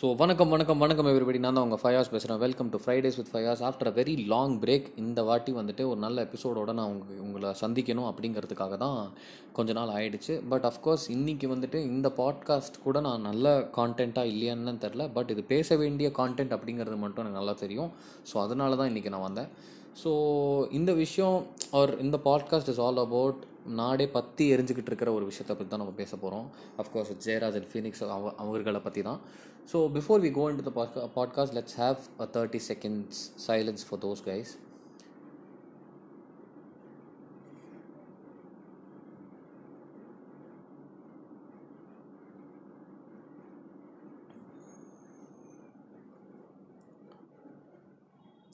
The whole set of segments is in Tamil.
ஸோ வணக்கம் வணக்கம் வணக்கம் எவ்ரிபடி நான் தான் உங்கள் ஹார்ஸ் பேசுகிறேன் welcome to Fridays with Fayaz after a very long break இந்த வாட்டி வந்துட்டு ஒரு நல்ல எபிசோடோட நான் உங்க உங்களை சந்திக்கணும் அப்படிங்கிறதுக்காக தான் கொஞ்ச நாள் ஆயிடுச்சு. பட் அஃப்கோர்ஸ் இன்றைக்கி வந்துட்டு இந்த பாட்காஸ்ட் கூட நான் நல்ல கான்டென்ட்டாக இல்லையான்னு தெரில பட் இது பேச வேண்டிய கான்டென்ட் அப்படிங்கிறது மட்டும் எனக்கு நல்லா தெரியும். ஸோ அதனால தான் இன்றைக்கி நான் வந்தேன். ஸோ இந்த விஷயம் ஆர் இந்த பாட்காஸ்ட் இஸ் ஆல் அபவுட் நாடே பற்றி எரிஞ்சுக்கிட்டு இருக்கிற ஒரு விஷயத்தை பற்றி தான் நம்ம பேச போகிறோம் அஃப்கோர்ஸ் ஜெயராஜ் அண்ட் ஃபீனிக்ஸ் அவ அவர்களை பற்றி தான். So before we go into the podcast let's have a thirty seconds silence for those guys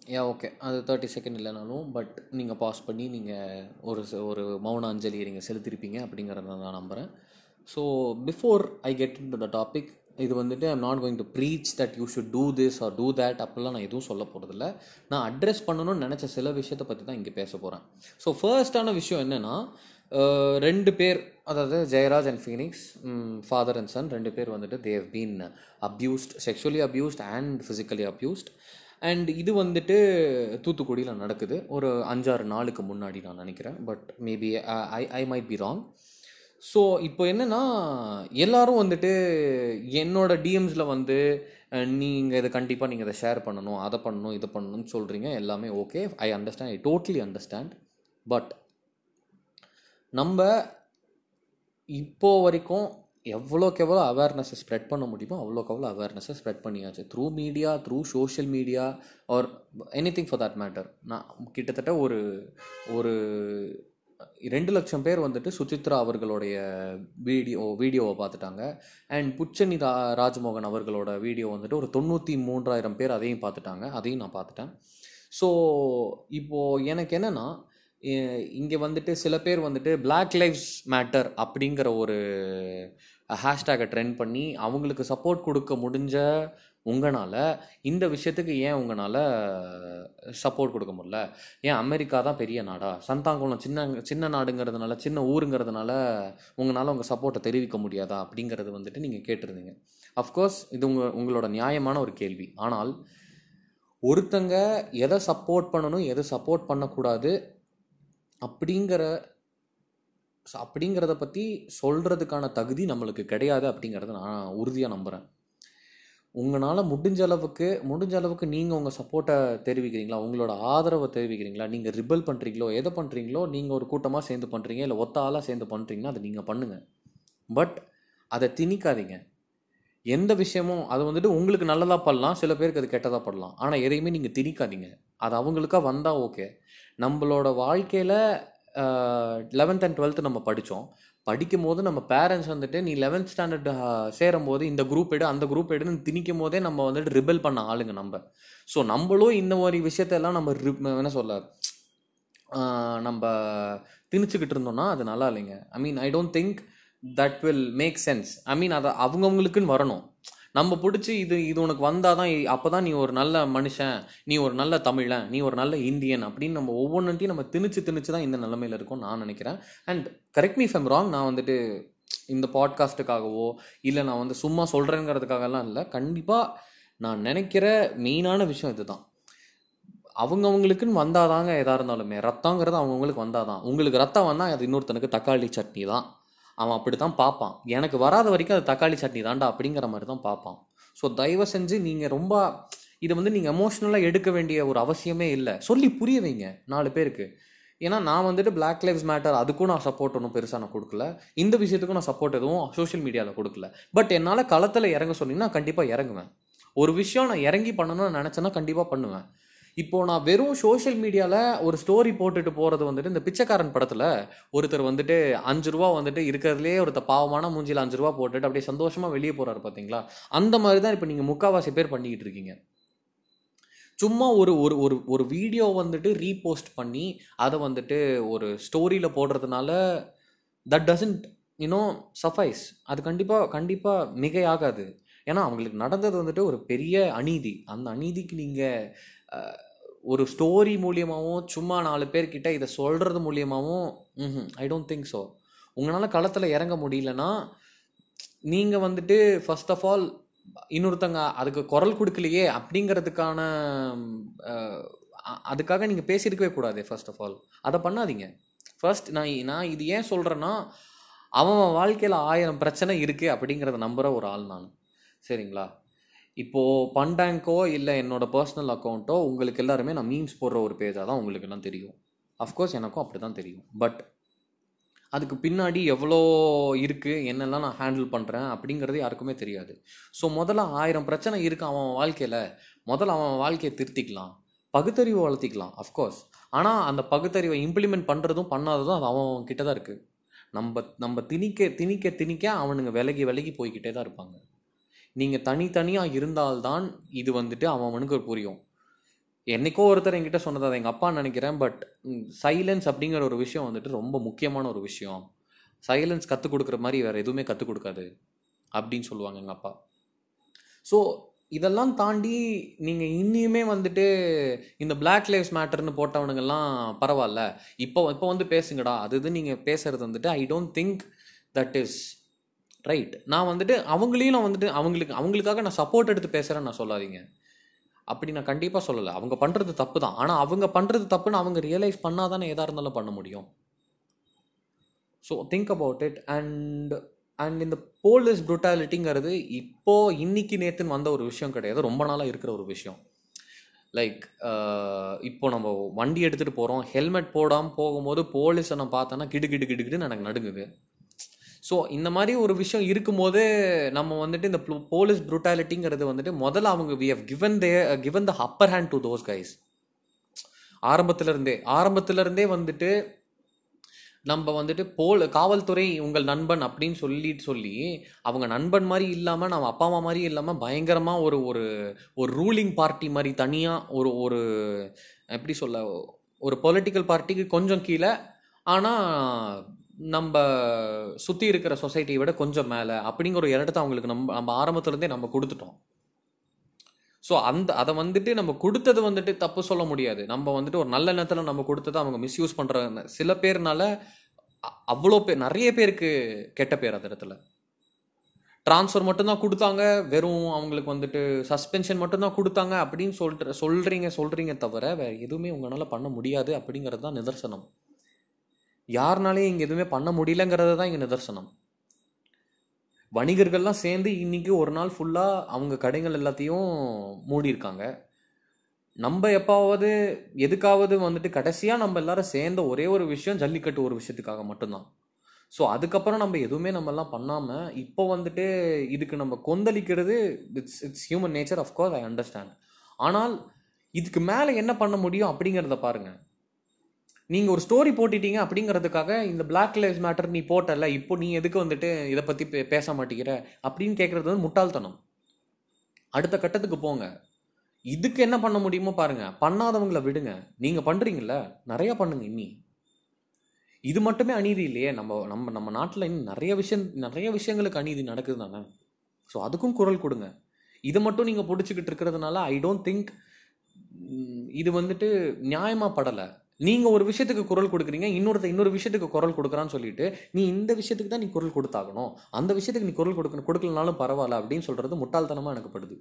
yeah okay அது தேர்ட்டி செகண்ட் இல்லைனாலும் பட் நீங்கள் பாஸ் பண்ணி நீங்கள் ஒரு ஒரு மௌன அஞ்சலி நீங்கள் செலுத்திருப்பீங்க அப்படிங்கிறத நான் நம்புகிறேன் so before I get into the topic இது வந்துட்டு I'm not going to preach that you should do this or do that அப்படிலாம் நான் எதுவும் சொல்ல போகிறதில்ல நான் அட்ரஸ் பண்ணணும்னு நினச்ச சில விஷயத்தை பற்றி தான் இங்கே பேச போகிறேன் ஸோ ஃபர்ஸ்டான விஷயம் என்னென்னா ரெண்டு பேர் அதாவது Jayaraj and Phoenix father and son ரெண்டு பேர் வந்துட்டு they've been abused sexually abused and physically abused and இது வந்துட்டு தூத்துக்குடியில் நடக்குது. ஒரு அஞ்சாறு நாளுக்கு முன்னாடி நான் நினைக்கிறேன். But maybe I I might be wrong so இப்போ என்னென்னா எல்லாரும் வந்துட்டு என்னோட டிஎம்ஸில் வந்து uh, நீங்கள் இதை கண்டிப்பாக நீங்கள் இதை ஷேர் பண்ணணும் அதை பண்ணணும் இதை பண்ணணும்னு சொல்கிறீங்க எல்லாமே okay I understand I totally understand but நம்ம இப்போ வரைக்கும் எவ்வளோக்கு எவ்வளோ அவேர்னஸை ஸ்ப்ரெட் பண்ண முடியுமோ அவ்வளோக்கு அவ்வளோ அவேர்னஸை ஸ்ப்ரெட் பண்ணியாச்சு. Through media through social media or anything for that matter நான் கிட்டத்தட்ட ஒரு ஒரு ரெண்டு லட்சம் பேர் வந்துட்டு சுசித்ரா அவர்களுடைய வீடியோ வீடியோவை பார்த்துட்டாங்க. அண்ட் புச்சனி ரா ராஜ்மோகன் அவர்களோட வீடியோ வந்துட்டு ஒரு தொண்ணூற்றி மூன்றாயிரம் பேர் அதையும் பார்த்துட்டாங்க. அதையும் நான் பார்த்துட்டேன். ஸோ இப்போது எனக்கு என்னென்னா இங்கே வந்துட்டு சில பேர் வந்துட்டு பிளாக் லைவ்ஸ் மேட்டர் அப்படிங்கிற ஒரு ஹேஷ்டேகை ட்ரெண்ட் பண்ணி அவங்களுக்கு சப்போர்ட் கொடுக்க முடிஞ்ச உங்களால் இந்த விஷயத்துக்கு ஏன் உங்களால் சப்போர்ட் கொடுக்க முடியல? ஏன் அமெரிக்கா தான் பெரிய நாடா? சந்தாங்குளம் சின்ன சின்ன நாடுங்கிறதுனால சின்ன ஊருங்கிறதுனால உங்களால் உங்கள் சப்போர்ட்டை தெரிவிக்க முடியாதா? அப்படிங்கிறது வந்துட்டு நீங்கள் கேட்டிருந்தீங்க. அஃப்கோர்ஸ் இது உங்கள் உங்களோட நியாயமான ஒரு கேள்வி. ஆனால் ஒருத்தங்க எதை சப்போர்ட் பண்ணணும் எதை சப்போர்ட் பண்ணக்கூடாது அப்படிங்கிற ஸோ அப்படிங்கிறத பற்றி சொல்கிறதுக்கான தகுதி நம்மளுக்கு கிடையாது அப்படிங்கிறத நான் உறுதியாக நம்புகிறேன் உங்களால் முடிஞ்ச அளவுக்கு முடிஞ்ச அளவுக்கு நீங்கள் உங்கள் சப்போர்ட்டை தெரிவிக்கிறீங்களா? உங்களோட ஆதரவை தெரிவிக்கிறீங்களா? நீங்கள் ரிபல் பண்ணுறீங்களோ எதை பண்ணுறீங்களோ நீங்கள் ஒரு கூட்டமாக சேர்ந்து பண்ணுறீங்க இல்லை ஒத்த ஆளாக சேர்ந்து பண்ணுறீங்கன்னா அதை நீங்கள் பண்ணுங்கள் பட் அதை திணிக்காதீங்க. எந்த விஷயமும் அது வந்துட்டு உங்களுக்கு நல்லதாக பண்ணலாம் சில பேருக்கு அது கெட்டதாக படலாம் ஆனால் எதையுமே நீங்கள் திணிக்காதீங்க. அது அவங்களுக்காக வந்தால் ஓகே நம்மளோட வாழ்க்கையில் லெவன்த் அண்ட் டுவெல்த்து நம்ம படித்தோம் படிக்கும் போது நம்ம பேரண்ட்ஸ் வந்துட்டு நீ லெவன்த் ஸ்டாண்டர்ட் சேரும் போது இந்த குரூப் எடு அந்த குரூப் எடுன்னு திணிக்கும் போதே நம்ம வந்துட்டு ரிபெல் பண்ண ஆளுங்க நம்ம. ஸோ நம்மளும் இந்த மாதிரி விஷயத்தெல்லாம் நம்ம ரி- என்ன சொல்ல நம்ம திணிச்சுக்கிட்டு இருந்தோம்னா அது நல்லா இல்லைங்க. I mean I don't think that will make sense I mean அதை அவங்கவுங்களுக்குன்னு வரணும். நம்ம பிடிச்சி இது இது உனக்கு வந்தால் தான் அப்போ தான் நீ ஒரு நல்ல மனுஷன் நீ ஒரு நல்ல தமிழன் நீ ஒரு நல்ல இந்தியன் அப்படின்னு நம்ம ஒவ்வொன்றையும் நம்ம திணிச்சு திணிச்சு தான் இந்த நிலமையில இருக்கும் நான் நினைக்கிறேன். And correct me if I'm wrong நான் வந்துட்டு இந்த பாட்காஸ்ட்டுக்காகவோ இல்லை நான் வந்து சும்மா சொல்கிறேங்கிறதுக்காகலாம் இல்லை கண்டிப்பாக நான் நினைக்கிற மெயினான விஷயம் இதுதான். அவங்கவுங்களுக்குன்னு வந்தாதாங்க எதாக இருந்தாலுமே ரத்தங்கிறது அவங்கவுங்களுக்கு வந்தாதான். உங்களுக்கு ரத்தம் வந்தால் அது இன்னொருத்தனுக்கு தக்காளி சட்னி தான் அவன் அப்படி தான் பார்ப்பான். எனக்கு வராத வரைக்கும் அது தக்காளி சட்னி தாண்டா அப்படிங்கிற மாதிரி தான் பார்ப்பான். ஸோ தயவு செஞ்சு நீங்கள் ரொம்ப இதை வந்து நீங்கள் எமோஷ்னலாக எடுக்க வேண்டிய ஒரு அவசியமே இல்லை. சொல்லி புரிய வைங்க நாலு பேருக்கு. ஏன்னா நான் வந்துட்டு பிளாக் லைவ்ஸ் மேட்டர் அதுக்கும் நான் சப்போர்ட் ஒன்றும் பெருசாக நான் கொடுக்கல. இந்த விஷயத்துக்கும் நான் சப்போர்ட் எதுவும் சோஷியல் மீடியாவில் கொடுக்கல. பட் என்னால் களத்தில் இறங்க சொன்னீங்கன்னா கண்டிப்பாக இறங்குவேன். ஒரு விஷயம் நான் இறங்கி பண்ணணும்னு நினச்சேன்னா கண்டிப்பாக பண்ணுவேன். இப்போ நான் வெறும் சோஷியல் மீடியாவில் ஒரு ஸ்டோரி போட்டுட்டு போகிறது வந்துட்டு இந்த பிச்சைக்காரன் படத்தில் ஒருத்தர் வந்துட்டு அஞ்சு ரூபா வந்துட்டு இருக்கிறதுலே ஒருத்தர் பாவமான மூஞ்சியில் அஞ்சு ரூபா போட்டுட்டு அப்படியே சந்தோஷமாக வெளியே போகிறாரு பார்த்தீங்களா அந்த மாதிரி தான் இப்போ நீங்கள் முக்காவாசி பேர் பண்ணிக்கிட்டு இருக்கீங்க. சும்மா ஒரு ஒரு ஒரு ஒரு வீடியோ வந்துட்டு ரீபோஸ்ட் பண்ணி அதை வந்துட்டு ஒரு ஸ்டோரியில் போடுறதுனால தட் டசன்ட் யூனோ சஃபைஸ் அது கண்டிப்பாக கண்டிப்பாக மிகையாகாது. ஏன்னா அவங்களுக்கு நடந்தது வந்துட்டு ஒரு பெரிய அநீதி. அந்த அநீதிக்கு நீங்கள் ஒரு ஸ்டோரி மூலியமாகவும் சும்மா நாலு பேர்கிட்ட இதை சொல்கிறது மூலியமாகவும் ஐ டோன்ட் திங்க் ஸோ உங்களால் களத்தில் இறங்க முடியலன்னா நீங்கள் வந்துட்டு ஃபஸ்ட் ஆஃப் ஆல் இன்னொருத்தங்க அதுக்கு குரல் கொடுக்கலையே அப்படிங்கிறதுக்கான அதுக்காக நீங்கள் பேசியிருக்கவே கூடாது ஃபர்ஸ்ட் ஆஃப் ஆல் அதை பண்ணாதீங்க. ஃபர்ஸ்ட் நான் நான் இது ஏன் சொல்கிறேன்னா அவன் வாழ்க்கையில் ஆயிரம் பிரச்சனை இருக்குது அப்படிங்கிறத நம்புகிற ஒரு ஆள் நான். சரிங்களா? இப்போது பண்டாங்கோ இல்லை என்னோட பர்சனல் அக்கௌண்ட்டோ உங்களுக்கு எல்லாருமே நான் மீம்ஸ் போடுற ஒரு பேஜாக தான் உங்களுக்கு எல்லாம் தெரியும் அஃப்கோர்ஸ் எனக்கும் அப்படி தான் தெரியும். பட் அதுக்கு பின்னாடி எவ்வளோ இருக்குது என்னெல்லாம் நான் ஹேண்டில் பண்ணுறேன் அப்படிங்கிறது யாருக்குமே தெரியாது. ஸோ முதல்ல ஆயிரம் பிரச்சனை இருக்குது அவன் வாழ்க்கையில். முதல்ல அவன் வாழ்க்கையை திருத்திக்கலாம். பகுத்தறிவு வளர்த்திக்கலாம் அஃப்கோர்ஸ் ஆனால் அந்த பகுத்தறிவை இம்ப்ளிமெண்ட் பண்ணுறதும் பண்ணாததும் அது அவன் கிட்ட தான் இருக்குது நம்ம நம்ம திணிக்க திணிக்க திணிக்க அவனுங்க விலகி விலகி போய்கிட்டே தான் இருப்பாங்க. நீங்கள் தனித்தனியாக இருந்தால்தான் இது வந்துட்டு அவன் அவனுக்கு புரியும். என்னைக்கோ ஒருத்தர் என்கிட்ட சொன்னது அதை எங்கள் அப்பா நினைக்கிறேன் பட் சைலன்ஸ் அப்படிங்கிற ஒரு விஷயம் வந்துட்டு ரொம்ப முக்கியமான ஒரு விஷயம். சைலன்ஸ் கற்றுக் கொடுக்குற மாதிரி வேறு எதுவுமே கற்றுக் கொடுக்காது அப்படின்னு சொல்லுவாங்க எங்கள் அப்பா. ஸோ இதெல்லாம் தாண்டி நீங்கள் இன்னியுமே வந்துட்டு இந்த பிளாக் லைவ்ஸ் மேட்டர்னு போட்டவனுங்கெல்லாம் பரவாயில்ல. இப்போ இப்போ வந்து பேசுங்கடா. அது இது நீங்கள் பேசுறது வந்துட்டு I don't think that is right நான் வந்துட்டு அவங்களையும் நான் வந்துட்டு அவங்களுக்கு அவங்களுக்காக நான் சப்போர்ட் எடுத்து பேசுகிறேன்னு நான் சொல்லாதீங்க. அப்படி நான் கண்டிப்பாக சொல்லலை. அவங்க பண்ணுறது தப்பு தான். ஆனால் அவங்க பண்ணுறது தப்புன்னு அவங்க ரியலைஸ் பண்ணால் தானே எதாக இருந்தாலும் பண்ண முடியும். So think about it and and இந்த போலீஸ் ப்ரூட்டாலிட்டிங்கிறது இப்போது இன்னைக்கு நேற்றுன்னு வந்த ஒரு விஷயம் கிடையாது. ரொம்ப நாளாக இருக்கிற ஒரு விஷயம். லைக் இப்போ நம்ம வண்டி எடுத்துகிட்டு போகிறோம் ஹெல்மெட் போடாமல் போகும்போது போலீஸை நான் பார்த்தேன்னா கிடு கிடு கிடு கிடுன்னு எனக்கு நடுங்குது. ஸோ இந்த மாதிரி ஒரு விஷயம் இருக்கும்போது நம்ம வந்துட்டு இந்த போலீஸ் ப்ரூட்டாலிட்டிங்கிறது வந்துட்டு முதல்ல அவங்க we have given they given the upper hand to those guys ஆரம்பத்துல இருந்தே இருந்தே வந்துட்டு நம்ம வந்துட்டு போல் காவல்துறை உங்கள் நண்பன் அப்படின்னு சொல்லிட்டு சொல்லி அவங்க நண்பன் மாதிரி இல்லாமல் நம்ம அப்பா அம்மா மாதிரி இல்லாமல் பயங்கரமாக ஒரு ஒரு ஒரு ரூலிங் பார்ட்டி மாதிரி தனியாக ஒரு ஒரு எப்படி சொல்ல ஒரு பொலிட்டிக்கல் பார்ட்டிக்கு கொஞ்சம் கீழே. ஆனால் நம்ம சுற்றி இருக்கிற சொசைட்டியை விட கொஞ்சம் மேலே அப்படிங்கிற ஒரு இடத்த அவங்களுக்கு நம்ம நம்ம ஆரம்பத்துலேருந்தே நம்ம கொடுத்துட்டோம். ஸோ அந்த அதை வந்துட்டு நம்ம கொடுத்தது வந்துட்டு தப்பு சொல்ல முடியாது. நம்ம வந்துட்டு ஒரு நல்ல நேரத்தில் நம்ம கொடுத்ததை அவங்க மிஸ்யூஸ் பண்ணுற சில பேர்னால அவ்வளோ பேர் நிறைய பேருக்கு கெட்ட பேர் அந்த இடத்துல. ட்ரான்ஸ்ஃபர் மட்டும்தான் கொடுத்தாங்க. வெறும் அவங்களுக்கு வந்துட்டு சஸ்பென்ஷன் மட்டும்தான் கொடுத்தாங்க அப்படின்னு சொல்ற சொல்கிறீங்க சொல்கிறீங்க தவிர வேறு எதுவுமே உங்களால் பண்ண முடியாது அப்படிங்கிறது தான் நிதர்சனம். யாருனாலையும் இங்கே எதுவுமே பண்ண முடியலங்கிறது தான் இங்கே நிதர்சனம். வணிகர்கள்லாம் சேர்ந்து இன்னைக்கு ஒரு நாள் ஃபுல்லாக அவங்க கடைகள் எல்லாத்தையும் மூடியிருக்காங்க. நம்ம எப்பாவது எதுக்காவது வந்துட்டு கடைசியாக நம்ம எல்லாரும் சேர்ந்த ஒரே ஒரு விஷயம் ஜல்லிக்கட்டு ஒரு விஷயத்துக்காக மட்டும்தான். ஸோ அதுக்கப்புறம் நம்ம எதுவுமே நம்மலாம் பண்ணாமல் இப்போ வந்துட்டு இதுக்கு நம்ம கொந்தளிக்கிறது it's it's human nature of course I understand ஆனால் இதுக்கு மேலே என்ன பண்ண முடியும் அப்படிங்கிறத பாருங்கள் நீங்கள் ஒரு ஸ்டோரி போட்டுட்டீங்க அப்படிங்கிறதுக்காக இந்த பிளாக் லைஃப் மேட்டர் நீ போட்டல இப்போ நீ எதுக்கு வந்துட்டு இதை பற்றி பேச மாட்டேங்கிற? அப்படின்னு கேட்குறது வந்து முட்டாள்தனம். அடுத்த கட்டத்துக்கு போங்க. இதுக்கு என்ன பண்ண முடியுமோ பாருங்கள் பண்ணாதவங்களை விடுங்க. நீங்கள் பண்ணுறீங்கள நிறையா பண்ணுங்க இன்னி இது மட்டுமே அநீதி இல்லையே. நம்ம நம்ம நம்ம நாட்டில் இன்னும் நிறைய விஷயம் நிறைய விஷயங்களுக்கு அநீதி நடக்குது தானே? ஸோ அதுக்கும் குரல் கொடுங்க. இதை மட்டும் நீங்கள் பிடிச்சிக்கிட்டு இருக்கிறதுனால ஐ டோன்ட் திங்க் இது வந்துட்டு நியாயமாக படலை. நீங்கள் ஒரு விஷயத்துக்கு குரல் கொடுக்குறீங்க இன்னொருத்த இன்னொரு விஷயத்துக்கு குரல் கொடுக்குறான்னு சொல்லிட்டு நீ இந்த விஷயத்துக்கு தான் நீ குரல் கொடுத்தாகணும். அந்த விஷயத்துக்கு நீ குரல் கொடுக்கணும் கொடுக்கலனாலும் பரவாயில்ல அப்படின்னு சொல்கிறது முட்டாள்தனமாக எனக்குப்படுது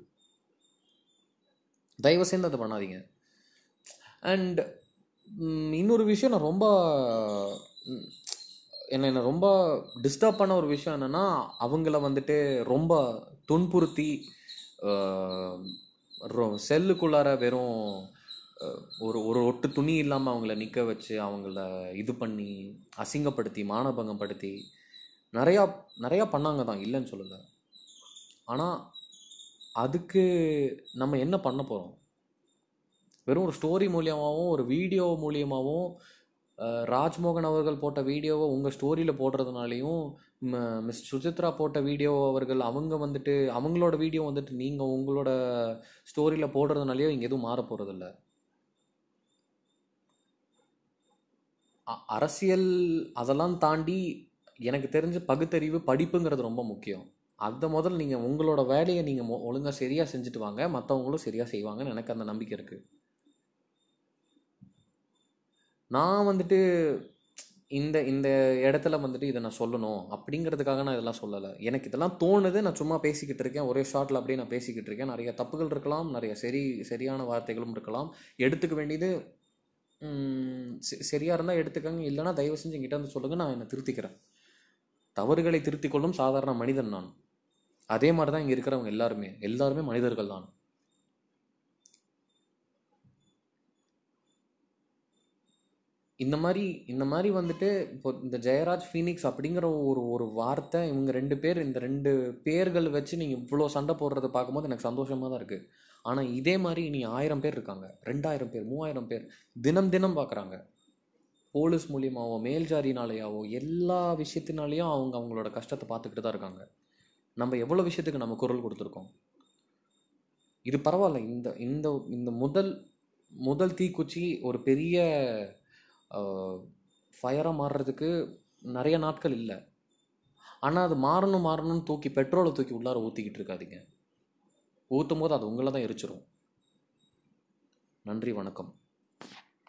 தயவு செய்து அதை பண்ணாதீங்க. அண்ட் இன்னொரு விஷயம் நான் ரொம்ப என்ன என்ன ரொம்ப டிஸ்டர்ப் பண்ண ஒரு விஷயம் என்னென்னா அவங்கள வந்துட்டு ரொம்ப துன்புறுத்தி ரொ- செல்லுக்குள்ளார வெறும் ஒரு ஒரு ஒட்டு துணி இல்லாமல் அவங்கள நிற்க வச்சு அவங்கள இது பண்ணி அசிங்கப்படுத்தி மானபங்கப்படுத்தி நிறையா நிறையா பண்ணாங்க தான். இல்லைன்னு சொல்லலை ஆனால் அதுக்கு நம்ம என்ன பண்ண போகிறோம் வெறும் ஒரு ஸ்டோரி மூலியமாகவும் ஒரு வீடியோ மூலியமாகவும் ராஜ்மோகன் அவர்கள் போட்ட வீடியோவை உங்கள் ஸ்டோரியில் போடுறதுனாலையும் ம- மிஸ் சுசித்ரா போட்ட வீடியோ அவர்கள் அவங்க வந்துட்டு அவங்களோட வீடியோ வந்துட்டு நீங்கள் உங்களோட ஸ்டோரியில் போடுறதுனாலையோ இங்கே எதுவும் மாற போகிறதில்ல அரசியல் அதெல்லாம் தாண்டி எனக்கு தெரிஞ்ச பகுத்தறிவு படிப்புங்கிறது ரொம்ப முக்கியம். அதை முதல்ல நீங்கள் உங்களோட வேலையை நீங்கள் மொ ஒழுங்காக சரியாக செஞ்சுட்டு வாங்க. மற்றவங்களும் சரியாக செய்வாங்கன்னு எனக்கு அந்த நம்பிக்கை இருக்குது நான் வந்துட்டு இந்த இந்த இடத்துல வந்துட்டு இதை நான் சொல்லணும் அப்படிங்கிறதுக்காக நான் இதெல்லாம் சொல்லலை. எனக்கு இதெல்லாம் தோணுது. நான் சும்மா பேசிக்கிட்டு இருக்கேன். ஒரே ஷார்ட்டில் அப்படியே நான் பேசிக்கிட்டு இருக்கேன். நிறைய தப்புகள் இருக்கலாம். நிறைய சரி சரியான வார்த்தைகளும் இருக்கலாம். எடுத்துக்க வேண்டியது சரியாக இருந்தால் எடுத்துக்கங்க. இல்லைன்னா தயவு செஞ்சு என்கிட்ட வந்து சொல்லுங்கள் நான் என்னை திருத்திக்கிறேன். தவறுகளை திருத்திக் கொள்ளும் சாதாரண மனிதன் நான். அதே மாதிரி தான் இங்கே இருக்கிறவங்க எல்லாருமே. எல்லாருமே மனிதர்கள் தான். இந்த மாதிரி இந்த மாதிரி வந்துட்டு இப்போ இந்த ஜெயராஜ் ஃபீனிக்ஸ் அப்படிங்கிற ஒரு ஒரு வார்த்தை இவங்க ரெண்டு பேர் இந்த ரெண்டு பேர்கள் வச்சு நீங்கள் இவ்வளோ சண்டை போடுறத பார்க்கும்போது எனக்கு சந்தோஷமாக தான் இருக்குது ஆனால் இதே மாதிரி இனி ஆயிரம் பேர் இருக்காங்க. ரெண்டாயிரம் பேர் மூவாயிரம் பேர் தினம் தினம் பார்க்குறாங்க போலீஸ் மூலியமாவோ மேல்ஜாரினாலேயாவோ எல்லா விஷயத்தினாலேயும் அவங்க அவங்களோட கஷ்டத்தை பார்த்துக்கிட்டு தான் இருக்காங்க. நம்ம எவ்வளோ விஷயத்துக்கு நம்ம குரல் கொடுத்துருக்கோம்? இது பரவாயில்ல. இந்த இந்த இந்த முதல் முதல் தீக்குச்சி ஒரு பெரிய ஃபயராக மாறுறதுக்கு நிறைய நாட்கள் இல்லை. ஆனால் அது மாறணும் மாறணும்னு தூக்கி பெட்ரோலை தூக்கி உள்ளார ஊற்றிக்கிட்டு இருக்காதீங்க. ஊற்றும் போது அது உங்களை தான் எரிச்சிரும். நன்றி வணக்கம்.